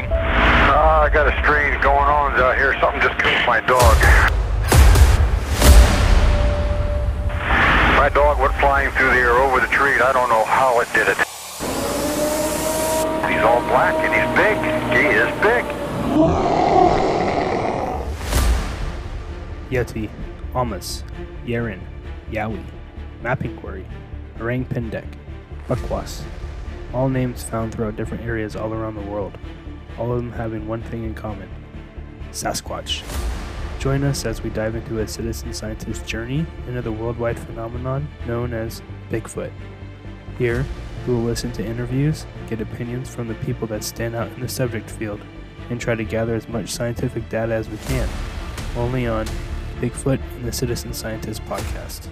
Ah, got a strange going on out here. Something just killed my dog. My dog went flying through the air over the tree. I don't know how it did it. He's all black and he's big. He is big. Yeti, Almas, Yeren, Yowie, Mapinguari, Orang Pendek, Buckwas. All names found throughout different areas all around the world, all of them having one thing in common Sasquatch. Join us as we dive into a citizen scientist's journey into the worldwide phenomenon known as Bigfoot. Here, we will listen to interviews, get opinions from the people that stand out in the subject field, and try to gather as much scientific data as we can, only on Bigfoot and the Citizen Scientist podcast.